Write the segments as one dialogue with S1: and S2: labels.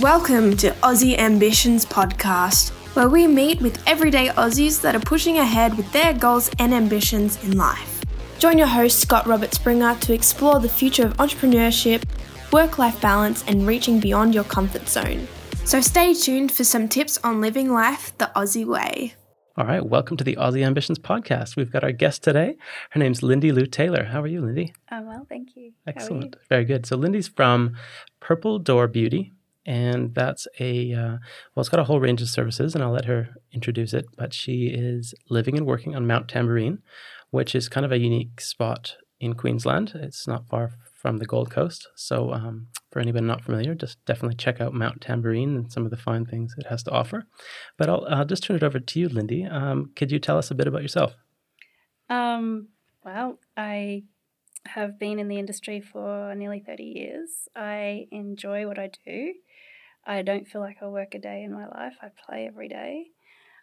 S1: Welcome to Aussie Ambitions Podcast, where we meet with everyday Aussies that are pushing ahead with their goals and ambitions in life. Join your host, Scott Robert Springer, to explore the future of entrepreneurship, work life balance, and reaching beyond your comfort zone. So stay tuned for some tips on living life the Aussie way.
S2: All right, welcome to the Aussie Ambitions podcast. We've got our guest today. Her name's Lindy Lou Taylor. How are you, Lindy?
S3: I'm well, thank you.
S2: Excellent. Very good. So, Lindy's from Purple Door Beauty, and that's a, uh, well, it's got a whole range of services, and I'll let her introduce it. But she is living and working on Mount Tamborine which is kind of a unique spot in Queensland. It's not far from the Gold Coast. So, um, for anybody not familiar, just definitely check out Mount Tamborine and some of the fine things it has to offer. But I'll, I'll just turn it over to you, Lindy. Um, could you tell us a bit about yourself?
S3: Um, well, I have been in the industry for nearly 30 years. I enjoy what I do. I don't feel like I work a day in my life, I play every day.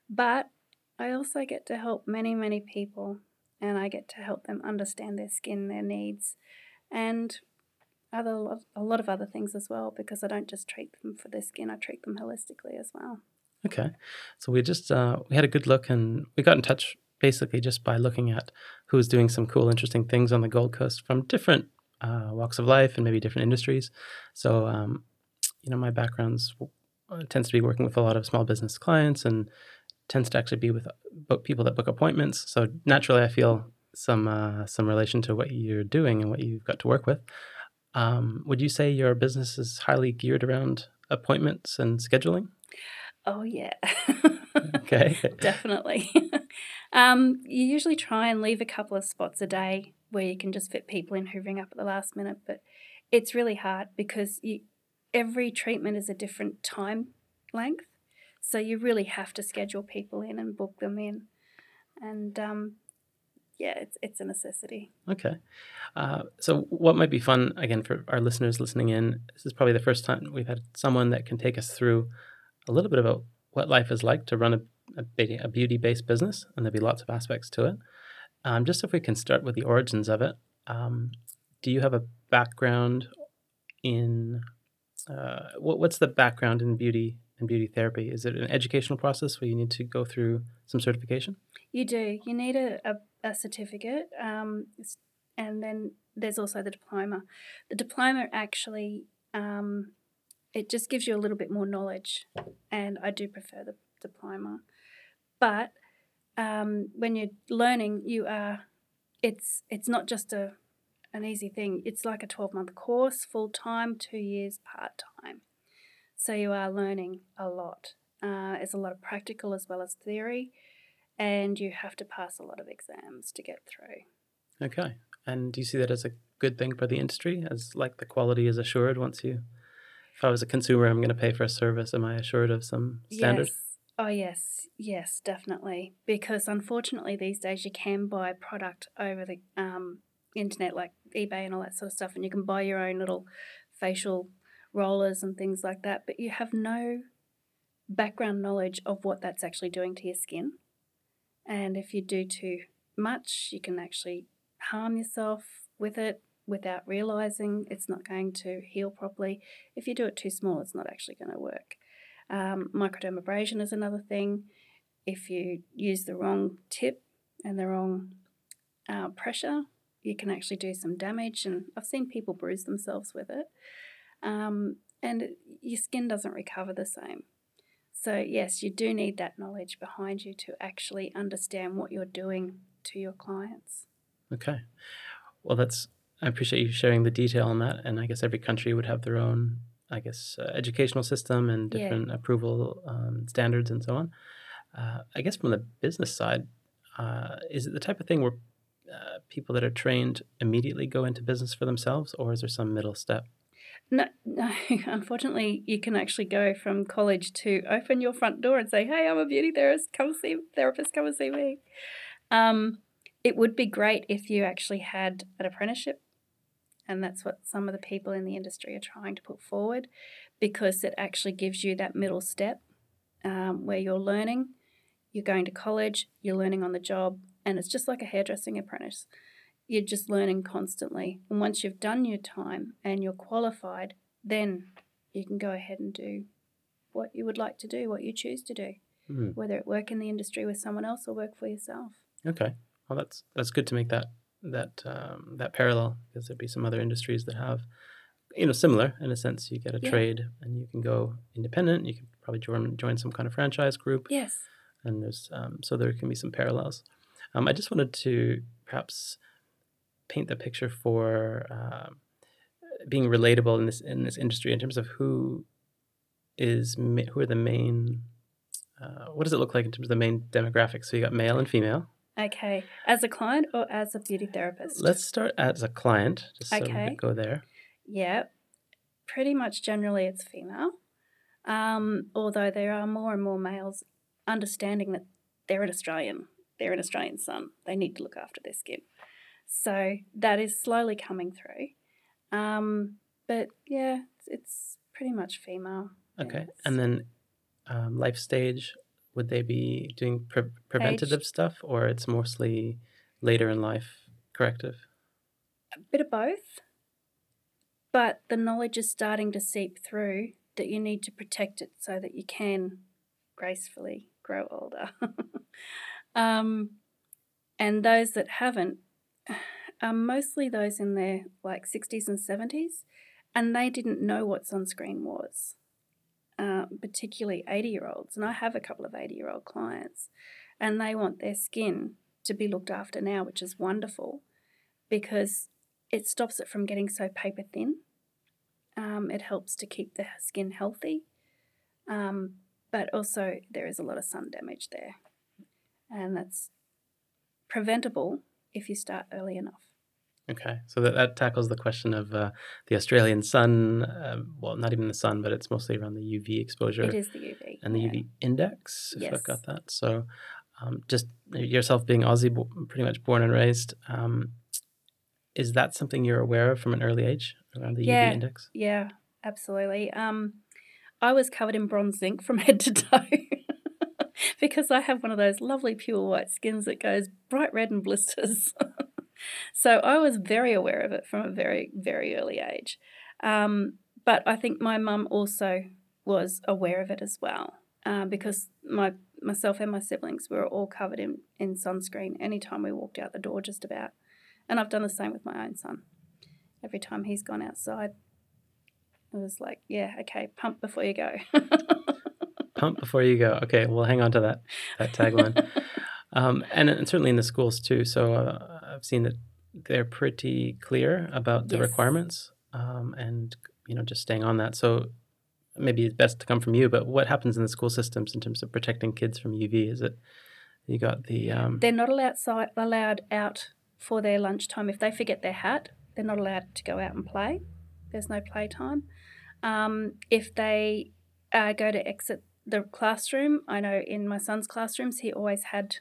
S3: But I also get to help many, many people, and I get to help them understand their skin, their needs, and other a lot of other things as well because I don't just treat them for their skin, I treat them holistically as well.
S2: Okay, so we just uh, we had a good look and we got in touch basically just by looking at who's doing some cool, interesting things on the Gold Coast from different uh, walks of life and maybe different industries. So, um, you know, my background's uh, tends to be working with a lot of small business clients and tends to actually be with uh, people that book appointments. So naturally, I feel some uh, some relation to what you're doing and what you've got to work with. Um, would you say your business is highly geared around appointments and scheduling?
S3: Oh yeah.
S2: okay.
S3: Definitely. um, you usually try and leave a couple of spots a day where you can just fit people in who ring up at the last minute, but it's really hard because you, every treatment is a different time length, so you really have to schedule people in and book them in, and um, yeah, it's it's a necessity.
S2: Okay, uh, so what might be fun again for our listeners listening in? This is probably the first time we've had someone that can take us through a little bit about what life is like to run a, a, a beauty based business, and there'll be lots of aspects to it. Um, just if we can start with the origins of it, um, do you have a background in uh, what, what's the background in beauty and beauty therapy? Is it an educational process where you need to go through some certification?
S3: You do. You need a, a a certificate, um, and then there's also the diploma. The diploma actually um, it just gives you a little bit more knowledge, and I do prefer the diploma. But um, when you're learning, you are it's it's not just a an easy thing. It's like a twelve month course, full time, two years part time. So you are learning a lot. Uh, it's a lot of practical as well as theory and you have to pass a lot of exams to get through.
S2: Okay. And do you see that as a good thing for the industry? As like the quality is assured once you, if I was a consumer, I'm going to pay for a service, am I assured of some standard?
S3: Yes. Oh, yes. Yes, definitely. Because unfortunately, these days you can buy product over the um, internet, like eBay and all that sort of stuff, and you can buy your own little facial rollers and things like that, but you have no background knowledge of what that's actually doing to your skin. And if you do too much, you can actually harm yourself with it without realizing it's not going to heal properly. If you do it too small, it's not actually going to work. Um, microdermabrasion is another thing. If you use the wrong tip and the wrong uh, pressure, you can actually do some damage. And I've seen people bruise themselves with it. Um, and your skin doesn't recover the same. So, yes, you do need that knowledge behind you to actually understand what you're doing to your clients.
S2: Okay. Well, that's, I appreciate you sharing the detail on that. And I guess every country would have their own, I guess, uh, educational system and different yeah. approval um, standards and so on. Uh, I guess from the business side, uh, is it the type of thing where uh, people that are trained immediately go into business for themselves, or is there some middle step?
S3: No, no. Unfortunately, you can actually go from college to open your front door and say, "Hey, I'm a beauty therapist. Come see therapist. Come and see me." Um, it would be great if you actually had an apprenticeship, and that's what some of the people in the industry are trying to put forward, because it actually gives you that middle step um, where you're learning, you're going to college, you're learning on the job, and it's just like a hairdressing apprentice you're just learning constantly. And once you've done your time and you're qualified, then you can go ahead and do what you would like to do, what you choose to do,
S2: Hmm.
S3: whether it work in the industry with someone else or work for yourself.
S2: Okay. Well, that's that's good to make that that um, that parallel because there'd be some other industries that have, you know, similar in a sense. You get a
S3: Yeah.
S2: trade and you can go independent. You can probably join join some kind of franchise group,
S3: Yes.
S2: and there's um, so there can be some parallels. Um, I just wanted to perhaps paint the picture for um being relatable in this in this industry in terms of who is who are the main. Uh, what does it look like in terms of the main demographics? So you got male and female.
S3: Okay. As a client or as a beauty therapist?
S2: Let's start as a client, just so we
S3: Okay.
S2: can go there.
S3: Yeah, pretty much generally it's female. Um, although there are more and more males understanding that they're an Australian, they're an Australian son, they need to look after their skin. So that is slowly coming through. Um, but yeah, it's, it's pretty much female.
S2: Okay,
S3: Yes.
S2: and then um, life stage, would they be doing pre- preventative stuff, or it's mostly later in life corrective?
S3: A bit of both. But the knowledge is starting to seep through that you need to protect it so that you can gracefully grow older. um, and those that haven't are mostly those in their like 60s and 70s, and they didn't know what sunscreen was, uh, particularly 80 year olds. And I have a couple of 80 year old clients, and they want their skin to be looked after now, which is wonderful because it stops it from getting so paper thin. Um, it helps to keep the skin healthy, um, but also there is a lot of sun damage there, and that's preventable if you start early enough.
S2: Okay, so that, that tackles the question of uh, the Australian sun. Uh, well, not even the sun, but it's mostly around the UV exposure
S3: It is the UV
S2: and the
S3: yeah.
S2: UV index. If
S3: Yes.
S2: I've got that. So, um, just yourself being Aussie, pretty much born and raised. Um, is that something you're aware of from an early age around the
S3: Yeah.
S2: UV index?
S3: Yeah, absolutely. Um, I was covered in bronze zinc from head to toe because I have one of those lovely pure white skins that goes bright red and blisters. so I was very aware of it from a very, very early age. Um, but I think my mum also was aware of it as well uh, because my myself and my siblings were all covered in, in sunscreen anytime we walked out the door, just about. And I've done the same with my own son. Every time he's gone outside, it was like, yeah, okay, pump before you go.
S2: Pump before you go. Okay, we'll hang on to that that tagline. um, and, and certainly in the schools too. So uh, I've seen that they're pretty clear about the
S3: Yes.
S2: requirements um, and you know just staying on that. So maybe it's best to come from you. But what happens in the school systems in terms of protecting kids from UV? Is it you got the um,
S3: they're not allowed si- allowed out for their lunchtime if they forget their hat. They're not allowed to go out and play. There's no playtime. Um, if they uh, go to exit the classroom, I know in my son's classrooms he always had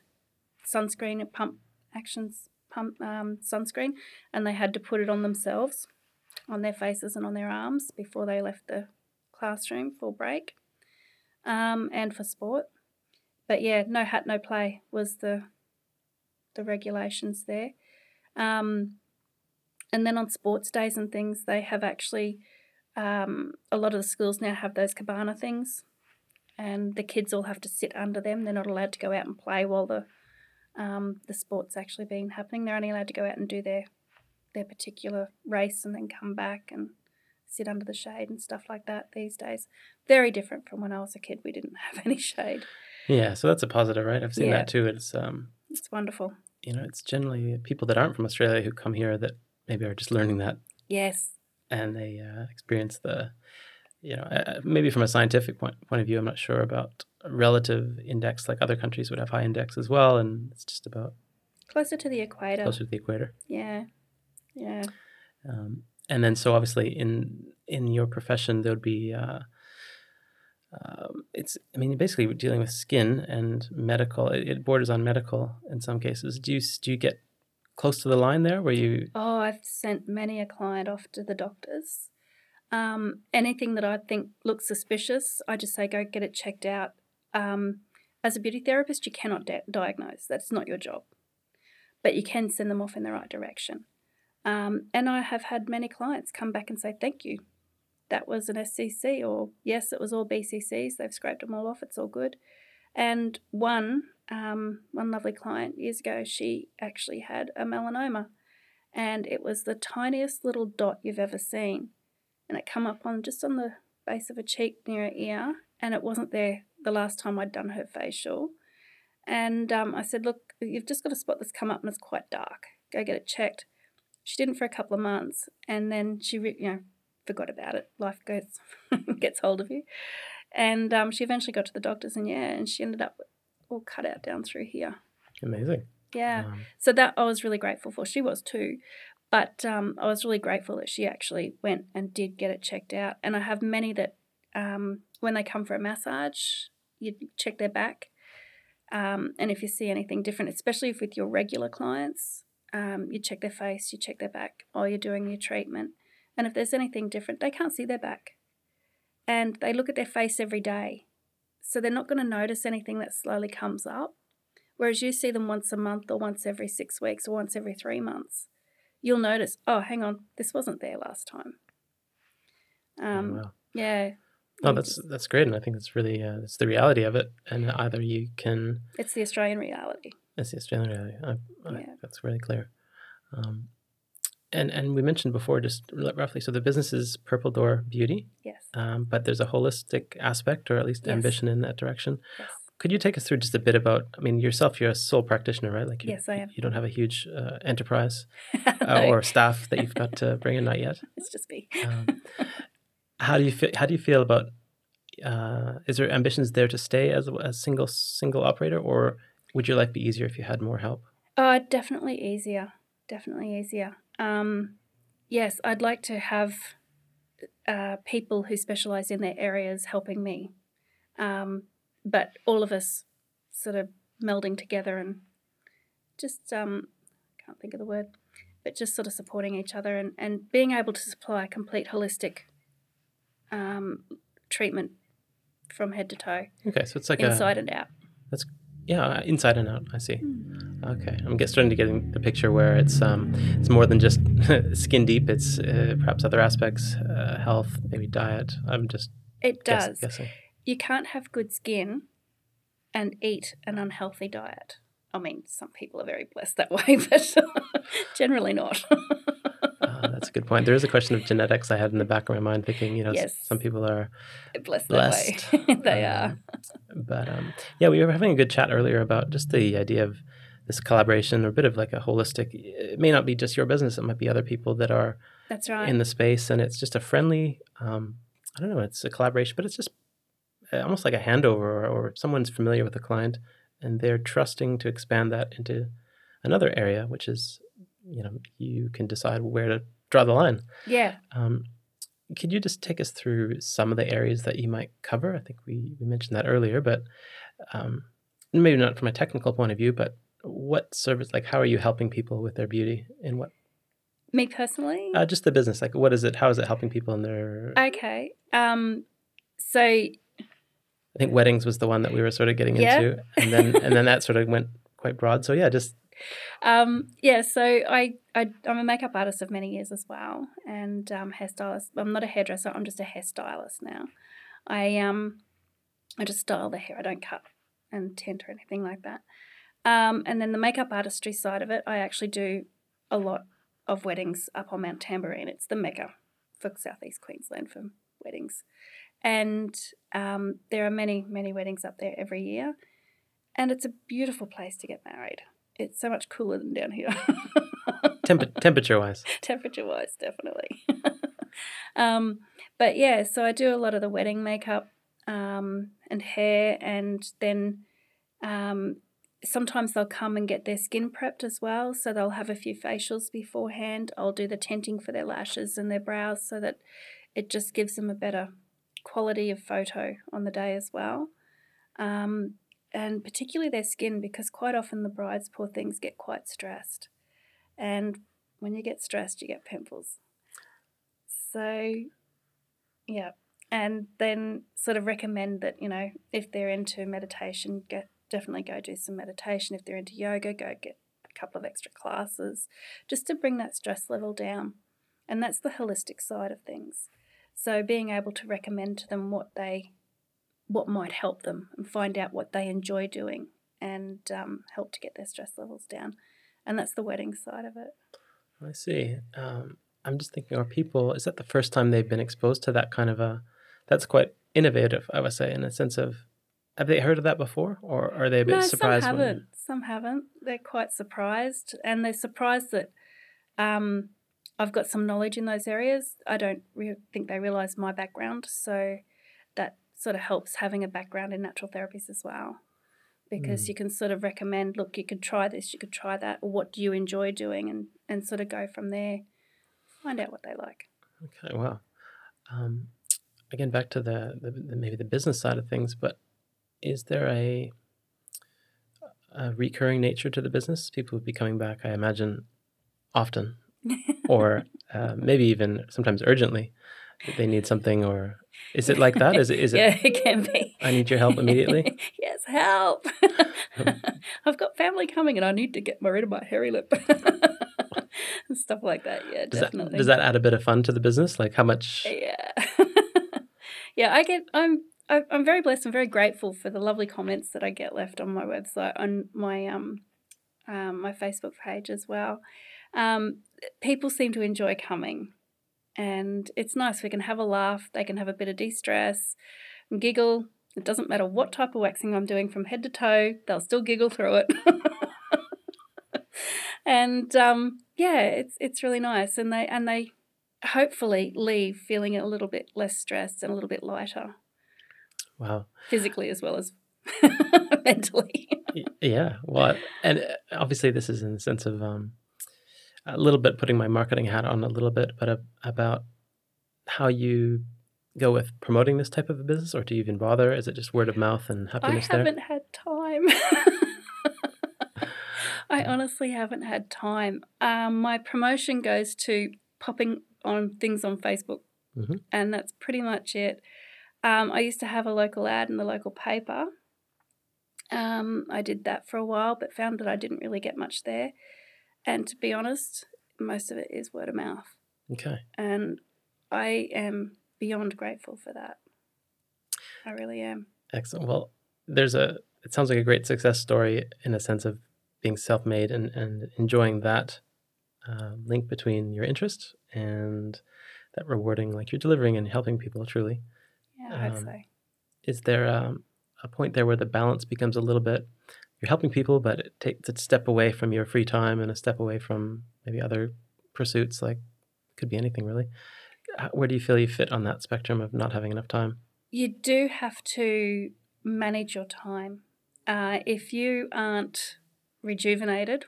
S3: sunscreen pump actions pump um, sunscreen, and they had to put it on themselves, on their faces and on their arms before they left the classroom for break, um, and for sport. But yeah, no hat, no play was the the regulations there. Um, and then on sports days and things, they have actually um, a lot of the schools now have those cabana things, and the kids all have to sit under them. They're not allowed to go out and play while the um, the sports actually being happening. They're only allowed to go out and do their their particular race and then come back and sit under the shade and stuff like that these days. Very different from when I was a kid. We didn't have any shade.
S2: yeah? So that's a positive, right? I've seen
S3: Yeah.
S2: that too. It's um,
S3: It's wonderful.
S2: you know it's generally people that aren't from Australia who come here that maybe are just learning that
S3: Yes.
S2: and they uh, experience the you know uh, maybe from a scientific point, point of view i'm not sure about relative index like other countries would have high index as well and it's just about
S3: Closer to the equator.
S2: closer to the equator
S3: Yeah. Yeah.
S2: um, and then so obviously in in your profession there would be uh, um, it's i mean basically we're dealing with skin and medical it, it borders on medical in some cases do you do you get close to the line there where you
S3: Oh, I've sent many a client off to the doctors. Um, anything that I think looks suspicious, I just say go get it checked out. Um, as a beauty therapist, you cannot di- diagnose. That's not your job. But you can send them off in the right direction. Um, and I have had many clients come back and say, thank you. that was an SCC, or yes, it was all BCCs. They've scraped them all off. It's all good. And one, um, one lovely client years ago, she actually had a melanoma, and it was the tiniest little dot you've ever seen, and it come up on just on the base of a cheek near her ear, and it wasn't there the last time I'd done her facial. And um, I said, look, you've just got a spot that's come up and it's quite dark. Go get it checked. She didn't for a couple of months, and then she, you know, forgot about it. Life goes gets hold of you, and um, she eventually got to the doctors, and yeah, and she ended up all cut out down through here.
S2: Amazing.
S3: Yeah. Um, so that I was really grateful for. She was too. But um, I was really grateful that she actually went and did get it checked out. And I have many that um, when they come for a massage, you check their back. Um, and if you see anything different, especially if with your regular clients, um, you check their face, you check their back while you're doing your treatment. And if there's anything different, they can't see their back. And they look at their face every day. So they're not going to notice anything that slowly comes up. Whereas you see them once a month or once every six weeks or once every three months, you'll notice, oh, hang on, this wasn't there last time. Oh, um, oh, wow. Yeah.
S2: Oh, that's that's great, and I think it's really uh, it's the reality of it. And either you can.
S3: It's the Australian reality.
S2: It's the Australian reality. I, I, yeah. That's really clear. Um, and and we mentioned before just roughly so the business is purple door beauty
S3: yes
S2: um, but there's a holistic aspect or at least yes. ambition in that direction yes. Could you take us through just a bit about i mean yourself you're a sole practitioner right? Like
S3: you, yes i am.
S2: you don't have a huge uh, enterprise uh, or staff that you've got to bring in not yet?
S3: It's just me.
S2: Um, how do you feel how do you feel about uh, is there ambitions there to stay as a single single operator or would your life be easier if you had more help?
S3: Uh definitely easier. Definitely easier. Um, yes, I'd like to have uh, people who specialize in their areas helping me. Um, but all of us sort of melding together and just, um, can't think of the word, but just sort of supporting each other and, and being able to supply a complete holistic um, treatment from head to toe.
S2: Okay, so it's like
S3: inside
S2: a,
S3: and out.
S2: That's yeah, inside and out. I see. Mm. Okay, I'm get, starting to get the picture where it's um, it's more than just skin deep. It's uh, perhaps other aspects, uh, health, maybe diet. I'm just
S3: it guess, does. Guessing. You can't have good skin and eat an unhealthy diet. I mean, some people are very blessed that way, but generally not.
S2: uh, that's a good point. There is a question of genetics I had in the back of my mind, thinking, you know, yes. some people are
S3: blessed. blessed. they um, are.
S2: but um, yeah, we were having a good chat earlier about just the idea of this collaboration or a bit of like a holistic. It may not be just your business; it might be other people that are
S3: that's right
S2: in the space, and it's just a friendly. Um, I don't know. It's a collaboration, but it's just almost like a handover, or, or someone's familiar with the client, and they're trusting to expand that into another area, which is you know you can decide where to draw the line.
S3: Yeah. Um,
S2: could you just take us through some of the areas that you might cover? I think we, we mentioned that earlier, but um, maybe not from a technical point of view, but what service, like how are you helping people with their beauty and what?
S3: Me personally?
S2: Uh, just the business. Like what is it? How is it helping people in their.
S3: Okay. Um, so.
S2: I think weddings was the one that we were sort of getting yeah. into, and then and then that sort of went quite broad. So yeah, just
S3: um, yeah, so I, I am a makeup artist of many years as well, and um, hairstylist. I'm not a hairdresser. I'm just a hairstylist now. I um, I just style the hair. I don't cut and tint or anything like that. Um, and then the makeup artistry side of it, I actually do a lot of weddings up on Mount Tamborine. It's the mecca for southeast Queensland for weddings, and um, there are many many weddings up there every year, and it's a beautiful place to get married it's so much cooler than down here.
S2: Temp- temperature wise.
S3: Temperature wise, definitely. um, but yeah, so I do a lot of the wedding makeup um, and hair, and then um, sometimes they'll come and get their skin prepped as well. So they'll have a few facials beforehand. I'll do the tinting for their lashes and their brows so that it just gives them a better quality of photo on the day as well. Um, and particularly their skin because quite often the brides, poor things, get quite stressed. And when you get stressed, you get pimples. So, yeah. And then sort of recommend that, you know, if they're into meditation, get definitely go do some meditation. If they're into yoga, go get a couple of extra classes just to bring that stress level down. And that's the holistic side of things. So being able to recommend to them what they what might help them and find out what they enjoy doing and um, help to get their stress levels down. And that's the wedding side of it.
S2: I see. Um, I'm just thinking, are people, is that the first time they've been exposed to that kind of a, that's quite innovative, I would say, in a sense of, have they heard of that before or are they a bit
S3: no,
S2: surprised?
S3: Some haven't. Some haven't. They're quite surprised. And they're surprised that um, I've got some knowledge in those areas. I don't re- think they realise my background. So that sort of helps having a background in natural therapies as well. Because
S2: Mm.
S3: you can sort of recommend, look, you could try this, you could try that, or what do you enjoy doing, and, and sort of go from there, find out what they like.
S2: Okay, wow. Um, again, back to the, the, the maybe the business side of things, but is there a, a recurring nature to the business? People would be coming back, I imagine, often, or uh, maybe even sometimes urgently. They need something, or is it like that? Is it? Is it?
S3: yeah, it can be.
S2: I need your help immediately.
S3: yes, help. I've got family coming and I need to get rid of my hairy lip. stuff like that. Yeah,
S2: Does
S3: definitely.
S2: that, does that add a bit of fun to the business? Like how much?
S3: Yeah. yeah, I get I'm I'm very blessed and very grateful for the lovely comments that I get left on my website on my um, um my Facebook page as well. Um, people seem to enjoy coming, and it's nice. We can have a laugh. They can have a bit of de-stress, and giggle. It doesn't matter what type of waxing I'm doing from head to toe; they'll still giggle through it. and um, yeah, it's it's really nice, and they and they hopefully leave feeling a little bit less stressed and a little bit lighter,
S2: Wow.
S3: physically as well as mentally.
S2: Yeah well and uh, obviously this is in the sense of um, a little bit putting my marketing hat on a little bit but a, about how you go with promoting this type of a business or do you even bother is it just word of mouth and happiness there I
S3: haven't had time. I honestly haven't had time. Um, my promotion goes to popping on things on Facebook,
S2: Mhm.
S3: and that's pretty much it. Um, I used to have a local ad in the local paper. Um, I did that for a while, but found that I didn't really get much there. And to be honest, most of it is word of mouth.
S2: okay
S3: And I am beyond grateful for that. I really am.
S2: excellent well there's a it sounds like a great success story in a sense of being self-made and, and enjoying that uh, link between your interest and that rewarding like you're delivering and helping people truly
S3: Yeah,
S2: Um,
S3: so.
S2: is there um, a point there where the balance becomes a little bit you're helping people but it takes a step away from your free time and a step away from maybe other pursuits like could be anything really where do you feel you fit on that spectrum of not having enough time
S3: You do have to manage your time. Uh, if you aren't rejuvenated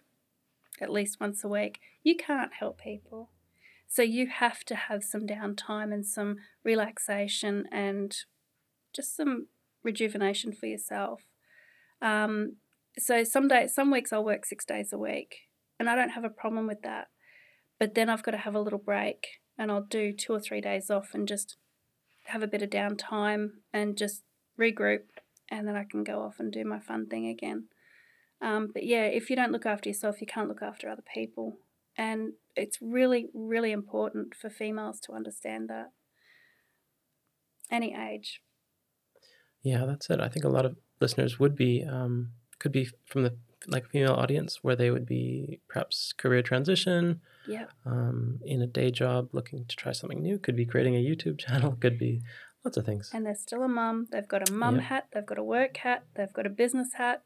S3: at least once a week, you can't help people. So you have to have some downtime and some relaxation and just some rejuvenation for yourself. Um, so some days, some weeks I'll work six days a week, and I don't have a problem with that. But then I've got to have a little break, and I'll do two or three days off and just have a bit of downtime and just regroup, and then I can go off and do my fun thing again. Um, but yeah, if you don't look after yourself, you can't look after other people. And it's really, really important for females to understand that. Any age.
S2: yeah that's it i think a lot of listeners would be um, could be from the like female audience where they would be perhaps career transition
S3: Yeah.
S2: um, in a day job looking to try something new could be creating a youtube channel could be lots of things
S3: And they're still a mum. They've got a mum
S2: Yeah.
S3: hat, they've got a work hat, they've got a business hat,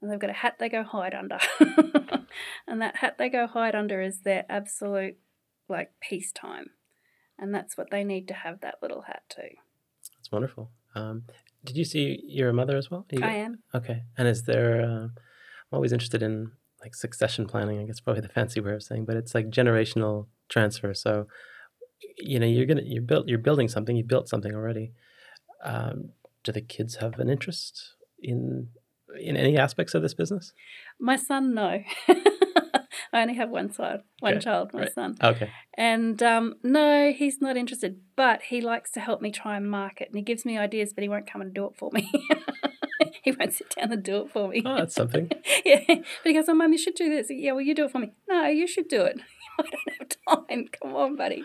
S3: and they've got a hat they go hide under. and that hat they go hide under is their absolute like peacetime. And that's what they need to have that little hat too.
S2: That's wonderful. Um, did you see you're a mother as well? You-
S3: I am.
S2: Okay. And is there? Uh, I'm always interested in like succession planning. I guess probably the fancy way of saying, but it's like generational transfer. So, you know, you're gonna you're built you're building something. You built something already. Um, do the kids have an interest in in any aspects of this business?
S3: My son, no. I only have one side, one
S2: Okay,
S3: child, my
S2: right.
S3: son.
S2: Okay.
S3: And um, no, he's not interested, but he likes to help me try and market. And he gives me ideas, but he won't come and do it for me. he won't sit down and do it for me.
S2: Oh, that's something.
S3: yeah. But he goes, Oh, mum, you should do this. Yeah, well, you do it for me. No, you should do it. Fine. Come on, buddy.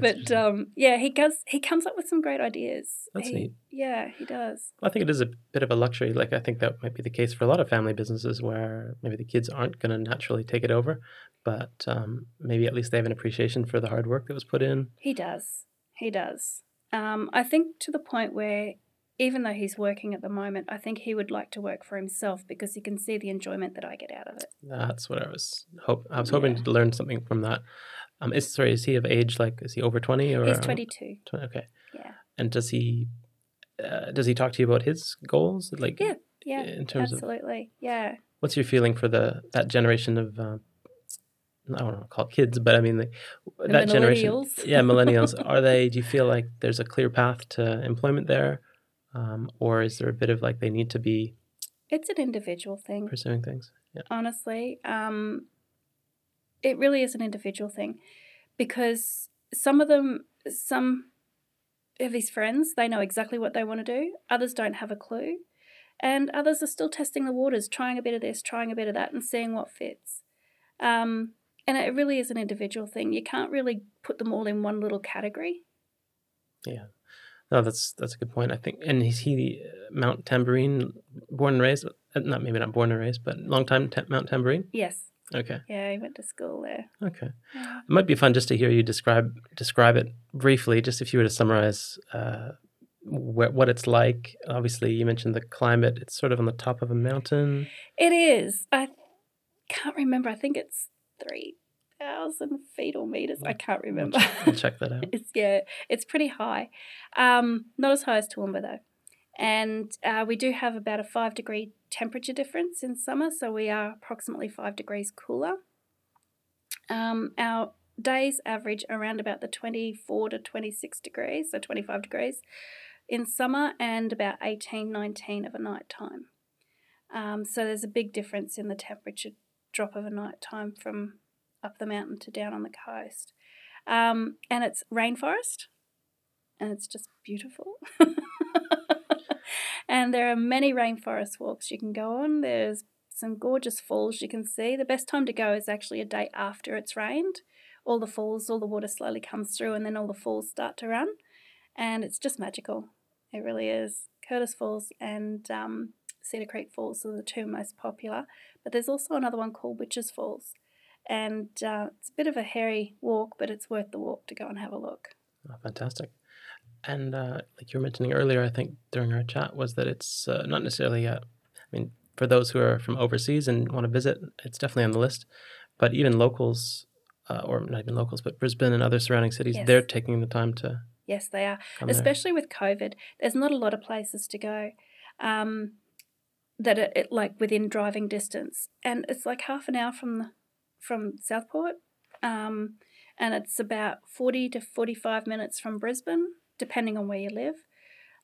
S3: but um, yeah, he does. He comes up with some great ideas.
S2: That's
S3: he,
S2: neat.
S3: Yeah, he does.
S2: I think it is a bit of a luxury. Like I think that might be the case for a lot of family businesses where maybe the kids aren't going to naturally take it over, but um, maybe at least they have an appreciation for the hard work that was put in.
S3: He does. He does. Um, I think to the point where even though he's working at the moment, I think he would like to work for himself because he can see the enjoyment that I get out of it.
S2: That's what I was hope. I was hoping to learn something from that. Um, is sorry, is he of age? Like, is he over twenty or
S3: He's 22.
S2: 20, okay.
S3: Yeah.
S2: And does he uh, does he talk to you about his goals? Like,
S3: Yeah. Yeah.
S2: in terms of
S3: absolutely. Yeah.
S2: what's your feeling for the that generation of uh, I don't know call it kids, but I mean the,
S3: The
S2: that generation.
S3: millennials.
S2: Yeah, millennials. Are they? Do you feel like there's a clear path to employment there, um, or is there a bit of like they need to be
S3: It's an individual thing.
S2: pursuing things? Yeah.
S3: honestly. Um, it really is an individual thing because some of them, some of his friends, they know exactly what they want to do. Others don't have a clue. And others are still testing the waters, trying a bit of this, trying a bit of that, and seeing what fits. Um, and it really is an individual thing. You can't really put them all in one little category.
S2: Yeah. No, that's that's a good point. I think, and is he uh, Mount Tamborine, born and raised? uh, Not maybe not born and raised, but long time ta- Mount Tamborine.
S3: Yes.
S2: Okay,
S3: Yeah, he went to school there.
S2: okay. It might be fun just to hear you describe describe it briefly, just if you were to summarize uh, wh- what it's like. Obviously, you mentioned the climate. It's sort of on the top of a mountain.
S3: It is. I can't remember. I think it's 3,000 feet or meters. I can't
S2: I'll
S3: remember.
S2: check, I'll check that out.
S3: it's, yeah, it's pretty high. Um, not as high as Toowoomba, though. And uh, we do have about a five degree temperature difference in summer, so we are approximately five degrees cooler. Um, our days average around about the 24 to 26 degrees, so 25 degrees in summer, and about 18, 19 of a night time. Um, so there's a big difference in the temperature drop of a night time from up the mountain to down on the coast. Um, and it's rainforest, and it's just beautiful. and there are many rainforest walks you can go on. There's some gorgeous falls you can see. The best time to go is actually a day after it's rained. All the falls, all the water slowly comes through, and then all the falls start to run. And it's just magical. It really is. Curtis Falls and um, Cedar Creek Falls are the two most popular. But there's also another one called Witches Falls. And uh, it's a bit of a hairy walk, but it's worth the walk to go and have a look.
S2: Oh, fantastic. And uh, like you were mentioning earlier, I think during our chat was that it's uh, not necessarily. A, I mean, for those who are from overseas and want to visit, it's definitely on the list. But even locals, uh, or not even locals, but Brisbane and other surrounding cities,
S3: Yes.
S2: they're taking the time to
S3: Yes, they are.
S2: come there.
S3: Especially with COVID, there's not a lot of places to go um, that are it, like within driving distance, and it's like half an hour from the, from Southport, um, and it's about forty to forty-five minutes from Brisbane, depending on where you live.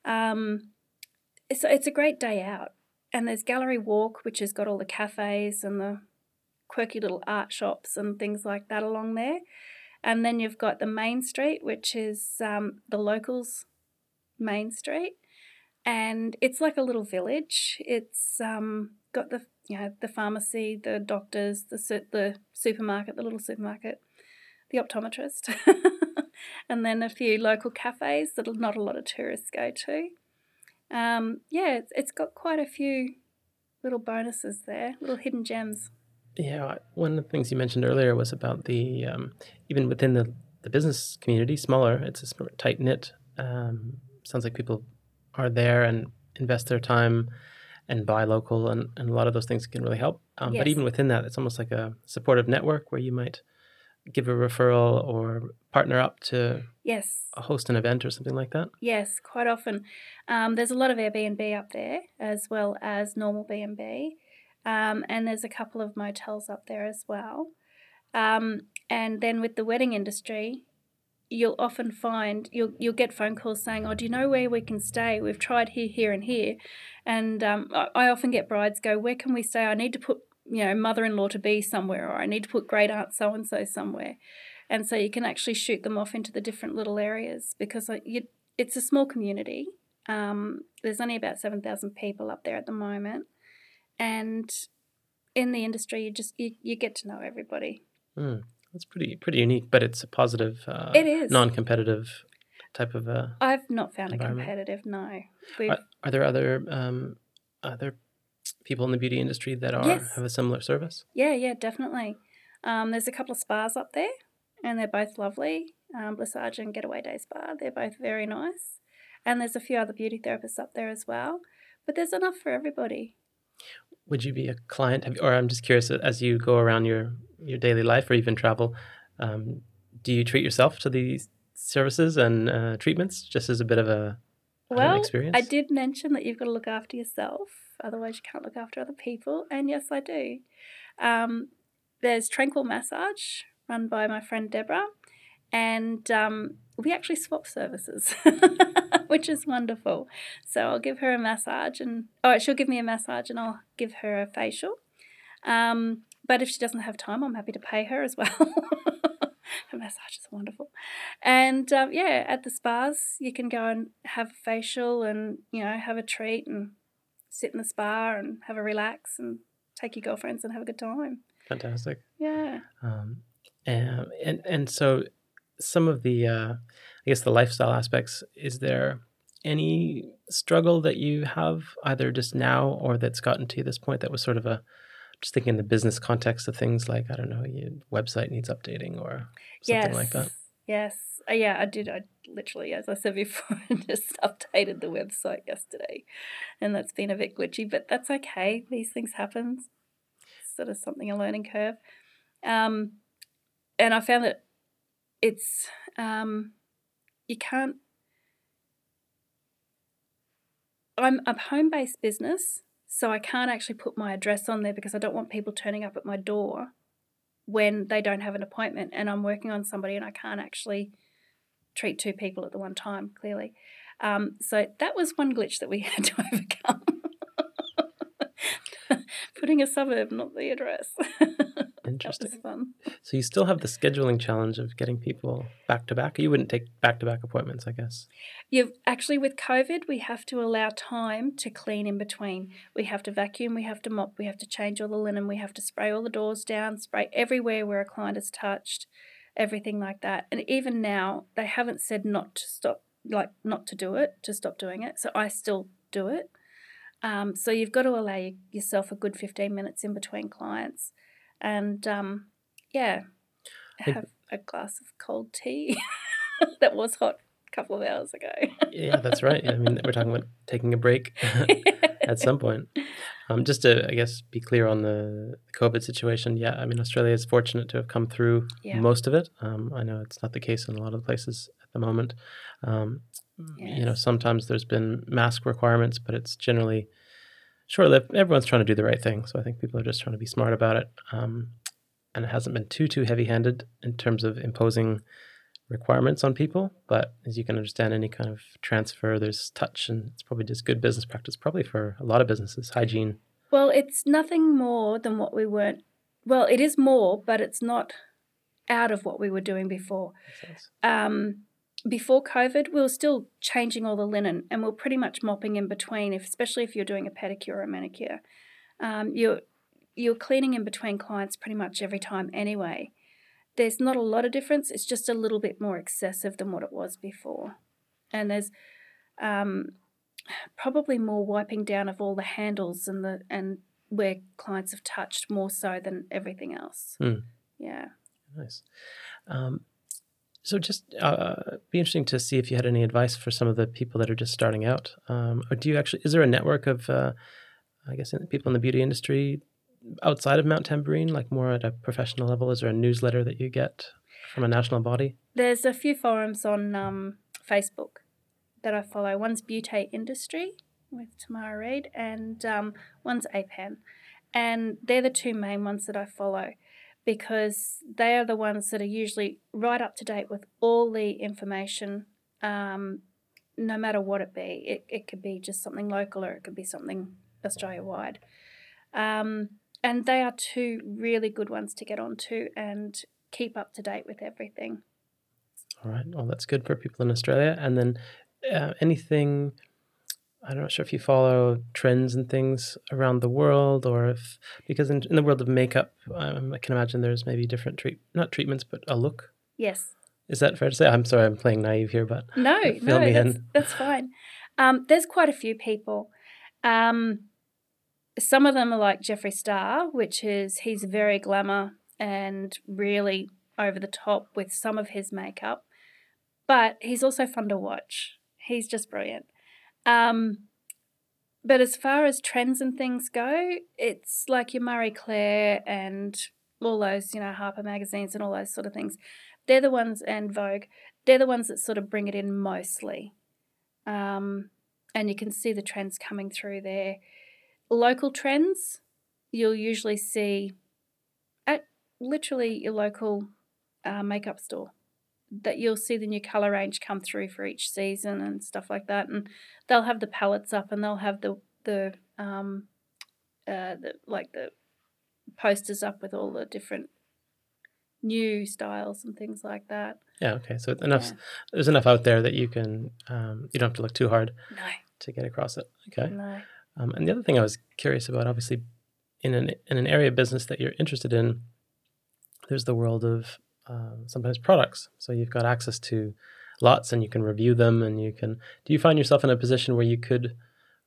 S3: Um, it's it's a great day out, and there's Gallery Walk, which has got all the cafes and the quirky little art shops and things like that along there. And then you've got the main street, which is um, the locals' main street, and it's like a little village. It's um, got the you know the pharmacy, the doctors, the the supermarket, the little supermarket, the optometrist, and then a few local cafes that not a lot of tourists go to. Um, yeah, it's, it's got quite a few little bonuses there, little hidden gems.
S2: Yeah, one of the things you mentioned earlier was about the um, even within the the business community, smaller. It's a tight knit. Um, sounds like people are there and invest their time and buy local, and, and a lot of those things can really help. Um, But even within that, it's almost like a supportive network where you might give a referral or partner up to
S3: Yes.
S2: host an event or something like that.
S3: Yes, quite often. Um, there's a lot of Airbnb up there, as well as normal B&B, um, and there's a couple of motels up there as well. Um, and then with the wedding industry, you'll often find you'll you'll get phone calls saying, "Oh, do you know where we can stay? We've tried here, here, and here." And um, I, I often get brides go, "Where can we stay? I need to put you know mother-in-law to be somewhere, or I need to put great aunt so and so somewhere." And so you can actually shoot them off into the different little areas because you, it's a small community. Um, there's only about seven thousand people up there at the moment, and in the industry, you just you, you get to know everybody.
S2: Mm. That's pretty pretty unique, but it's a positive, uh,
S3: It is.
S2: non-competitive type of. Uh,
S3: I've not found
S2: a
S3: competitive. No,
S2: are, are there other um, other people in the beauty industry that are
S3: Yes.
S2: have a similar service?
S3: yeah, yeah, definitely. Um, there's a couple of spas up there, and they're both lovely. Um, Blissage and Getaway Day Spa, they're both very nice. And there's a few other beauty therapists up there as well. But there's enough for everybody.
S2: Would you be a client, have, or I'm just curious, as you go around your your daily life or even travel, um, do you treat yourself to these services and uh, treatments just as a bit of a
S3: Well,
S2: experience?
S3: I did mention that you've got to look after yourself, otherwise you can't look after other people. And yes, I do. Um, there's Tranquil Massage run by my friend Deborah, and um, we actually swap services, which is wonderful. So I'll give her a massage, and oh, she'll give me a massage, and I'll give her a facial. Um, but if she doesn't have time, I'm happy to pay her as well. her massage is wonderful. And um, yeah, at the spas, you can go and have a facial and, you know, have a treat and sit in the spa and have a relax and take your girlfriends and have a good time.
S2: Fantastic.
S3: Yeah.
S2: Um, and, and and so some of the uh, I guess the lifestyle aspects. Is there any struggle that you have either just now or that's gotten to this point that was sort of a just thinking in the business context of things like I don't know, your website needs updating or something
S3: yes.
S2: like that.
S3: Yes. Uh, yeah, I did. I literally, as I said before, just updated the website yesterday. And that's been a bit glitchy, but that's okay. These things happen. It's sort of something, a learning curve. Um, and I found that it's, um, you can't, I'm a home based business, so I can't actually put my address on there because I don't want people turning up at my door when they don't have an appointment and I'm working on somebody and I can't actually treat two people at the one time, clearly. Um, so that was one glitch that we had to overcome. Putting a suburb, not the address.
S2: Interesting.
S3: fun.
S2: So you still have the scheduling challenge of getting people back to back. You wouldn't take back to back appointments, I guess.
S3: You've actually with COVID, we have to allow time to clean in between. We have to vacuum, we have to mop, we have to change all the linen, we have to spray all the doors down, spray everywhere where a client is touched, everything like that. And even now, they haven't said not to stop, like not to do it, to stop doing it. So I still do it. Um, so you've got to allow yourself a good fifteen minutes in between clients, and um, yeah, have a glass of cold tea that was hot a couple of hours ago.
S2: Yeah, that's right. I mean, we're talking about taking a break at some point. Um, just to, I guess, be clear on the COVID situation. Yeah, I mean, Australia is fortunate to have come through
S3: Yeah.
S2: most of it. Um, I know it's not the case in a lot of places the moment. Um, You know, sometimes there's been mask requirements, but it's generally short-lived. Everyone's trying to do the right thing, so I think people are just trying to be smart about it. Um, and it hasn't been too too heavy-handed in terms of imposing requirements on people. But as you can understand, any kind of transfer, there's touch, and it's probably just good business practice, probably for a lot of businesses. Hygiene.
S3: Well, it's nothing more than what we weren't. Well, it is more, but it's not out of what we were doing before. Um, before COVID, we were still changing all the linen, and we are pretty much mopping in between. If, especially if you're doing a pedicure or a manicure, um, you're you're cleaning in between clients pretty much every time anyway. There's not a lot of difference. It's just a little bit more excessive than what it was before, and there's um, probably more wiping down of all the handles and the and where clients have touched more so than everything else.
S2: Hmm.
S3: Yeah.
S2: Nice. Um, so just uh, be interesting to see if you had any advice for some of the people that are just starting out. Um, or do you actually? Is there a network of, uh, I guess, people in the beauty industry outside of Mount Tamborine, like more at a professional level? Is there a newsletter that you get from a national body?
S3: There's a few forums on um, Facebook that I follow. One's Beauty Industry with Tamara Reid, and um, one's APAN. And they're the two main ones that I follow because they are the ones that are usually right up to date with all the information, um, no matter what it be. It, it could be just something local or it could be something Australia wide. Um, and they are two really good ones to get onto and keep up to date with everything.
S2: All right. Well, that's good for people in Australia. And then uh, anything I'm not sure if you follow trends and things around the world, or if because in, in the world of makeup, um, I can imagine there's maybe different treat not treatments, but a look.
S3: Yes.
S2: Is that fair to say? I'm sorry, I'm playing naive here, but
S3: No, no,
S2: me
S3: that's,
S2: in.
S3: that's fine. Um, there's quite a few people. Um, some of them are like Jeffree Star, which is he's very glamour and really over the top with some of his makeup, but he's also fun to watch. He's just brilliant. Um, but as far as trends and things go, it's like your Marie Claire and all those, you know, Harper magazines and all those sort of things. They're the ones, and Vogue, they're the ones that sort of bring it in mostly. Um, and you can see the trends coming through there. Local trends, you'll usually see at literally your local uh, makeup store. That you'll see the new color range come through for each season and stuff like that, and they'll have the palettes up and they'll have the the um, uh, the like the posters up with all the different new styles and things like that.
S2: Yeah, okay. So enough.
S3: Yeah.
S2: There's enough out there that you can. Um, you don't have to look too hard
S3: No,
S2: to get across it. Okay.
S3: no.
S2: Um, and the other thing I was curious about, obviously, in an in an area of business that you're interested in, there's the world of um, sometimes products. So you've got access to lots, and you can review them, and you can. Do you find yourself in a position where you could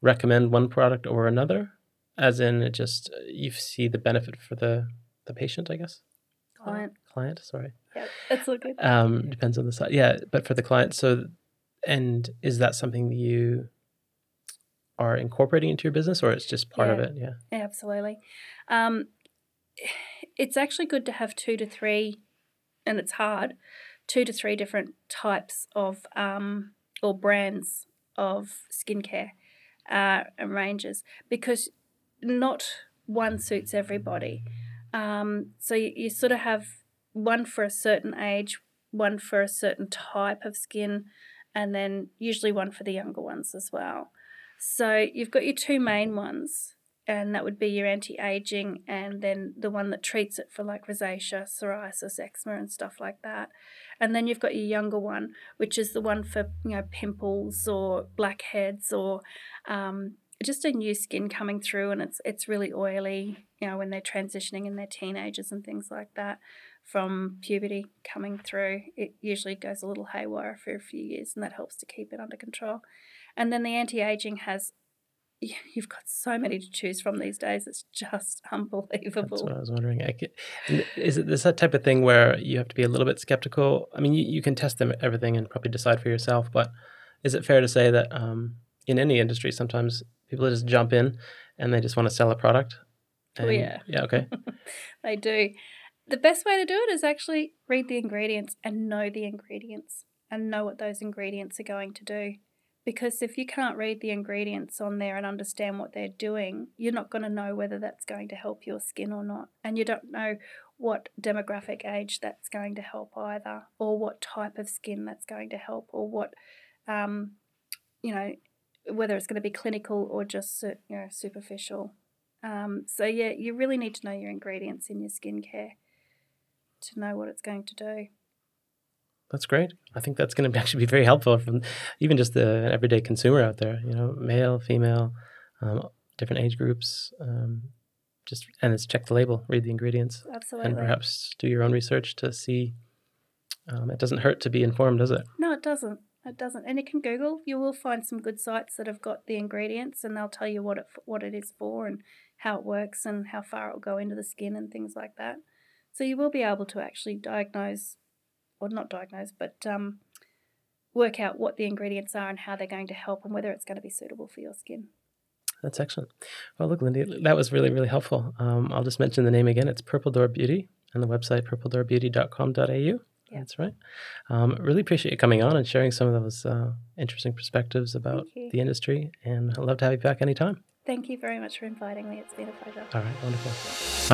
S2: recommend one product or another, as in it just uh, you see the benefit for the the patient, I guess.
S3: Client.
S2: Client, sorry.
S3: Yep, that's all good.
S2: Um, depends on the side. Yeah, but for the client, so and is that something that you are incorporating into your business, or it's just part of it? Yeah.
S3: Yeah, absolutely. Um, it's actually good to have two to three, and it's hard, two to three different types of um, or brands of skincare uh, and ranges because not one suits everybody. Um, so you, you sort of have one for a certain age, one for a certain type of skin, and then usually one for the younger ones as well. So you've got your two main ones, and that would be your anti-aging, and then the one that treats it for like rosacea, psoriasis, eczema, and stuff like that. And then you've got your younger one, which is the one for you know pimples or blackheads or um, just a new skin coming through, and it's it's really oily. You know when they're transitioning in their teenagers and things like that from puberty coming through, it usually goes a little haywire for a few years, and that helps to keep it under control. And then the anti-aging has you've got so many to choose from these days. It's just unbelievable.
S2: That's what I was wondering. I is it this that type of thing where you have to be a little bit skeptical? I mean, you, you can test them everything and probably decide for yourself, but is it fair to say that um, in any industry, sometimes people just jump in and they just want to sell a product?
S3: Oh, yeah.
S2: Yeah. Okay.
S3: They do. The best way to do it is actually read the ingredients and know the ingredients and know what those ingredients are going to do. Because if you can't read the ingredients on there and understand what they're doing, you're not going to know whether that's going to help your skin or not. And you don't know what demographic age that's going to help either, or what type of skin that's going to help, or what, um, you know, whether it's going to be clinical or just you know superficial. Um, so yeah, you really need to know your ingredients in your skincare to know what it's going to do.
S2: That's great. I think that's going to actually be very helpful from even just the everyday consumer out there. You know, male, female, um, different age groups. Um, just and it's check the label, read the ingredients,
S3: Absolutely.
S2: and perhaps do your own research to see. Um, it doesn't hurt to be informed, does it?
S3: No, it doesn't. It doesn't. And you can Google. You will find some good sites that have got the ingredients, and they'll tell you what it what it is for and how it works and how far it will go into the skin and things like that. So you will be able to actually diagnose, or not diagnose, but um, work out what the ingredients are and how they're going to help and whether it's going to be suitable for your skin.
S2: That's excellent. Well, look, Lindy, that was really, really helpful. Um, I'll just mention the name again. It's Purple Door Beauty and the website purpledoorbeauty.com.au.
S3: Yeah.
S2: That's right. Um, really appreciate you coming on and sharing some of those uh, interesting perspectives about the industry. And I'd love to have you back anytime.
S3: Thank you very much for inviting me. It's been a pleasure.
S2: All right, wonderful.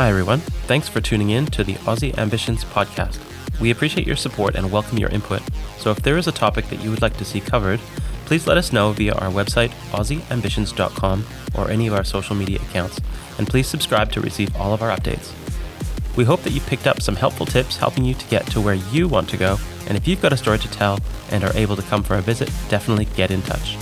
S2: Hi, everyone. Thanks for tuning in to the Aussie Ambitions podcast. We appreciate your support and welcome your input. So if there is a topic that you would like to see covered, please let us know via our website, aussieambitions.com, or any of our social media accounts. And please subscribe to receive all of our updates. We hope that you picked up some helpful tips helping you to get to where you want to go. And if you've got a story to tell and are able to come for a visit, definitely get in touch.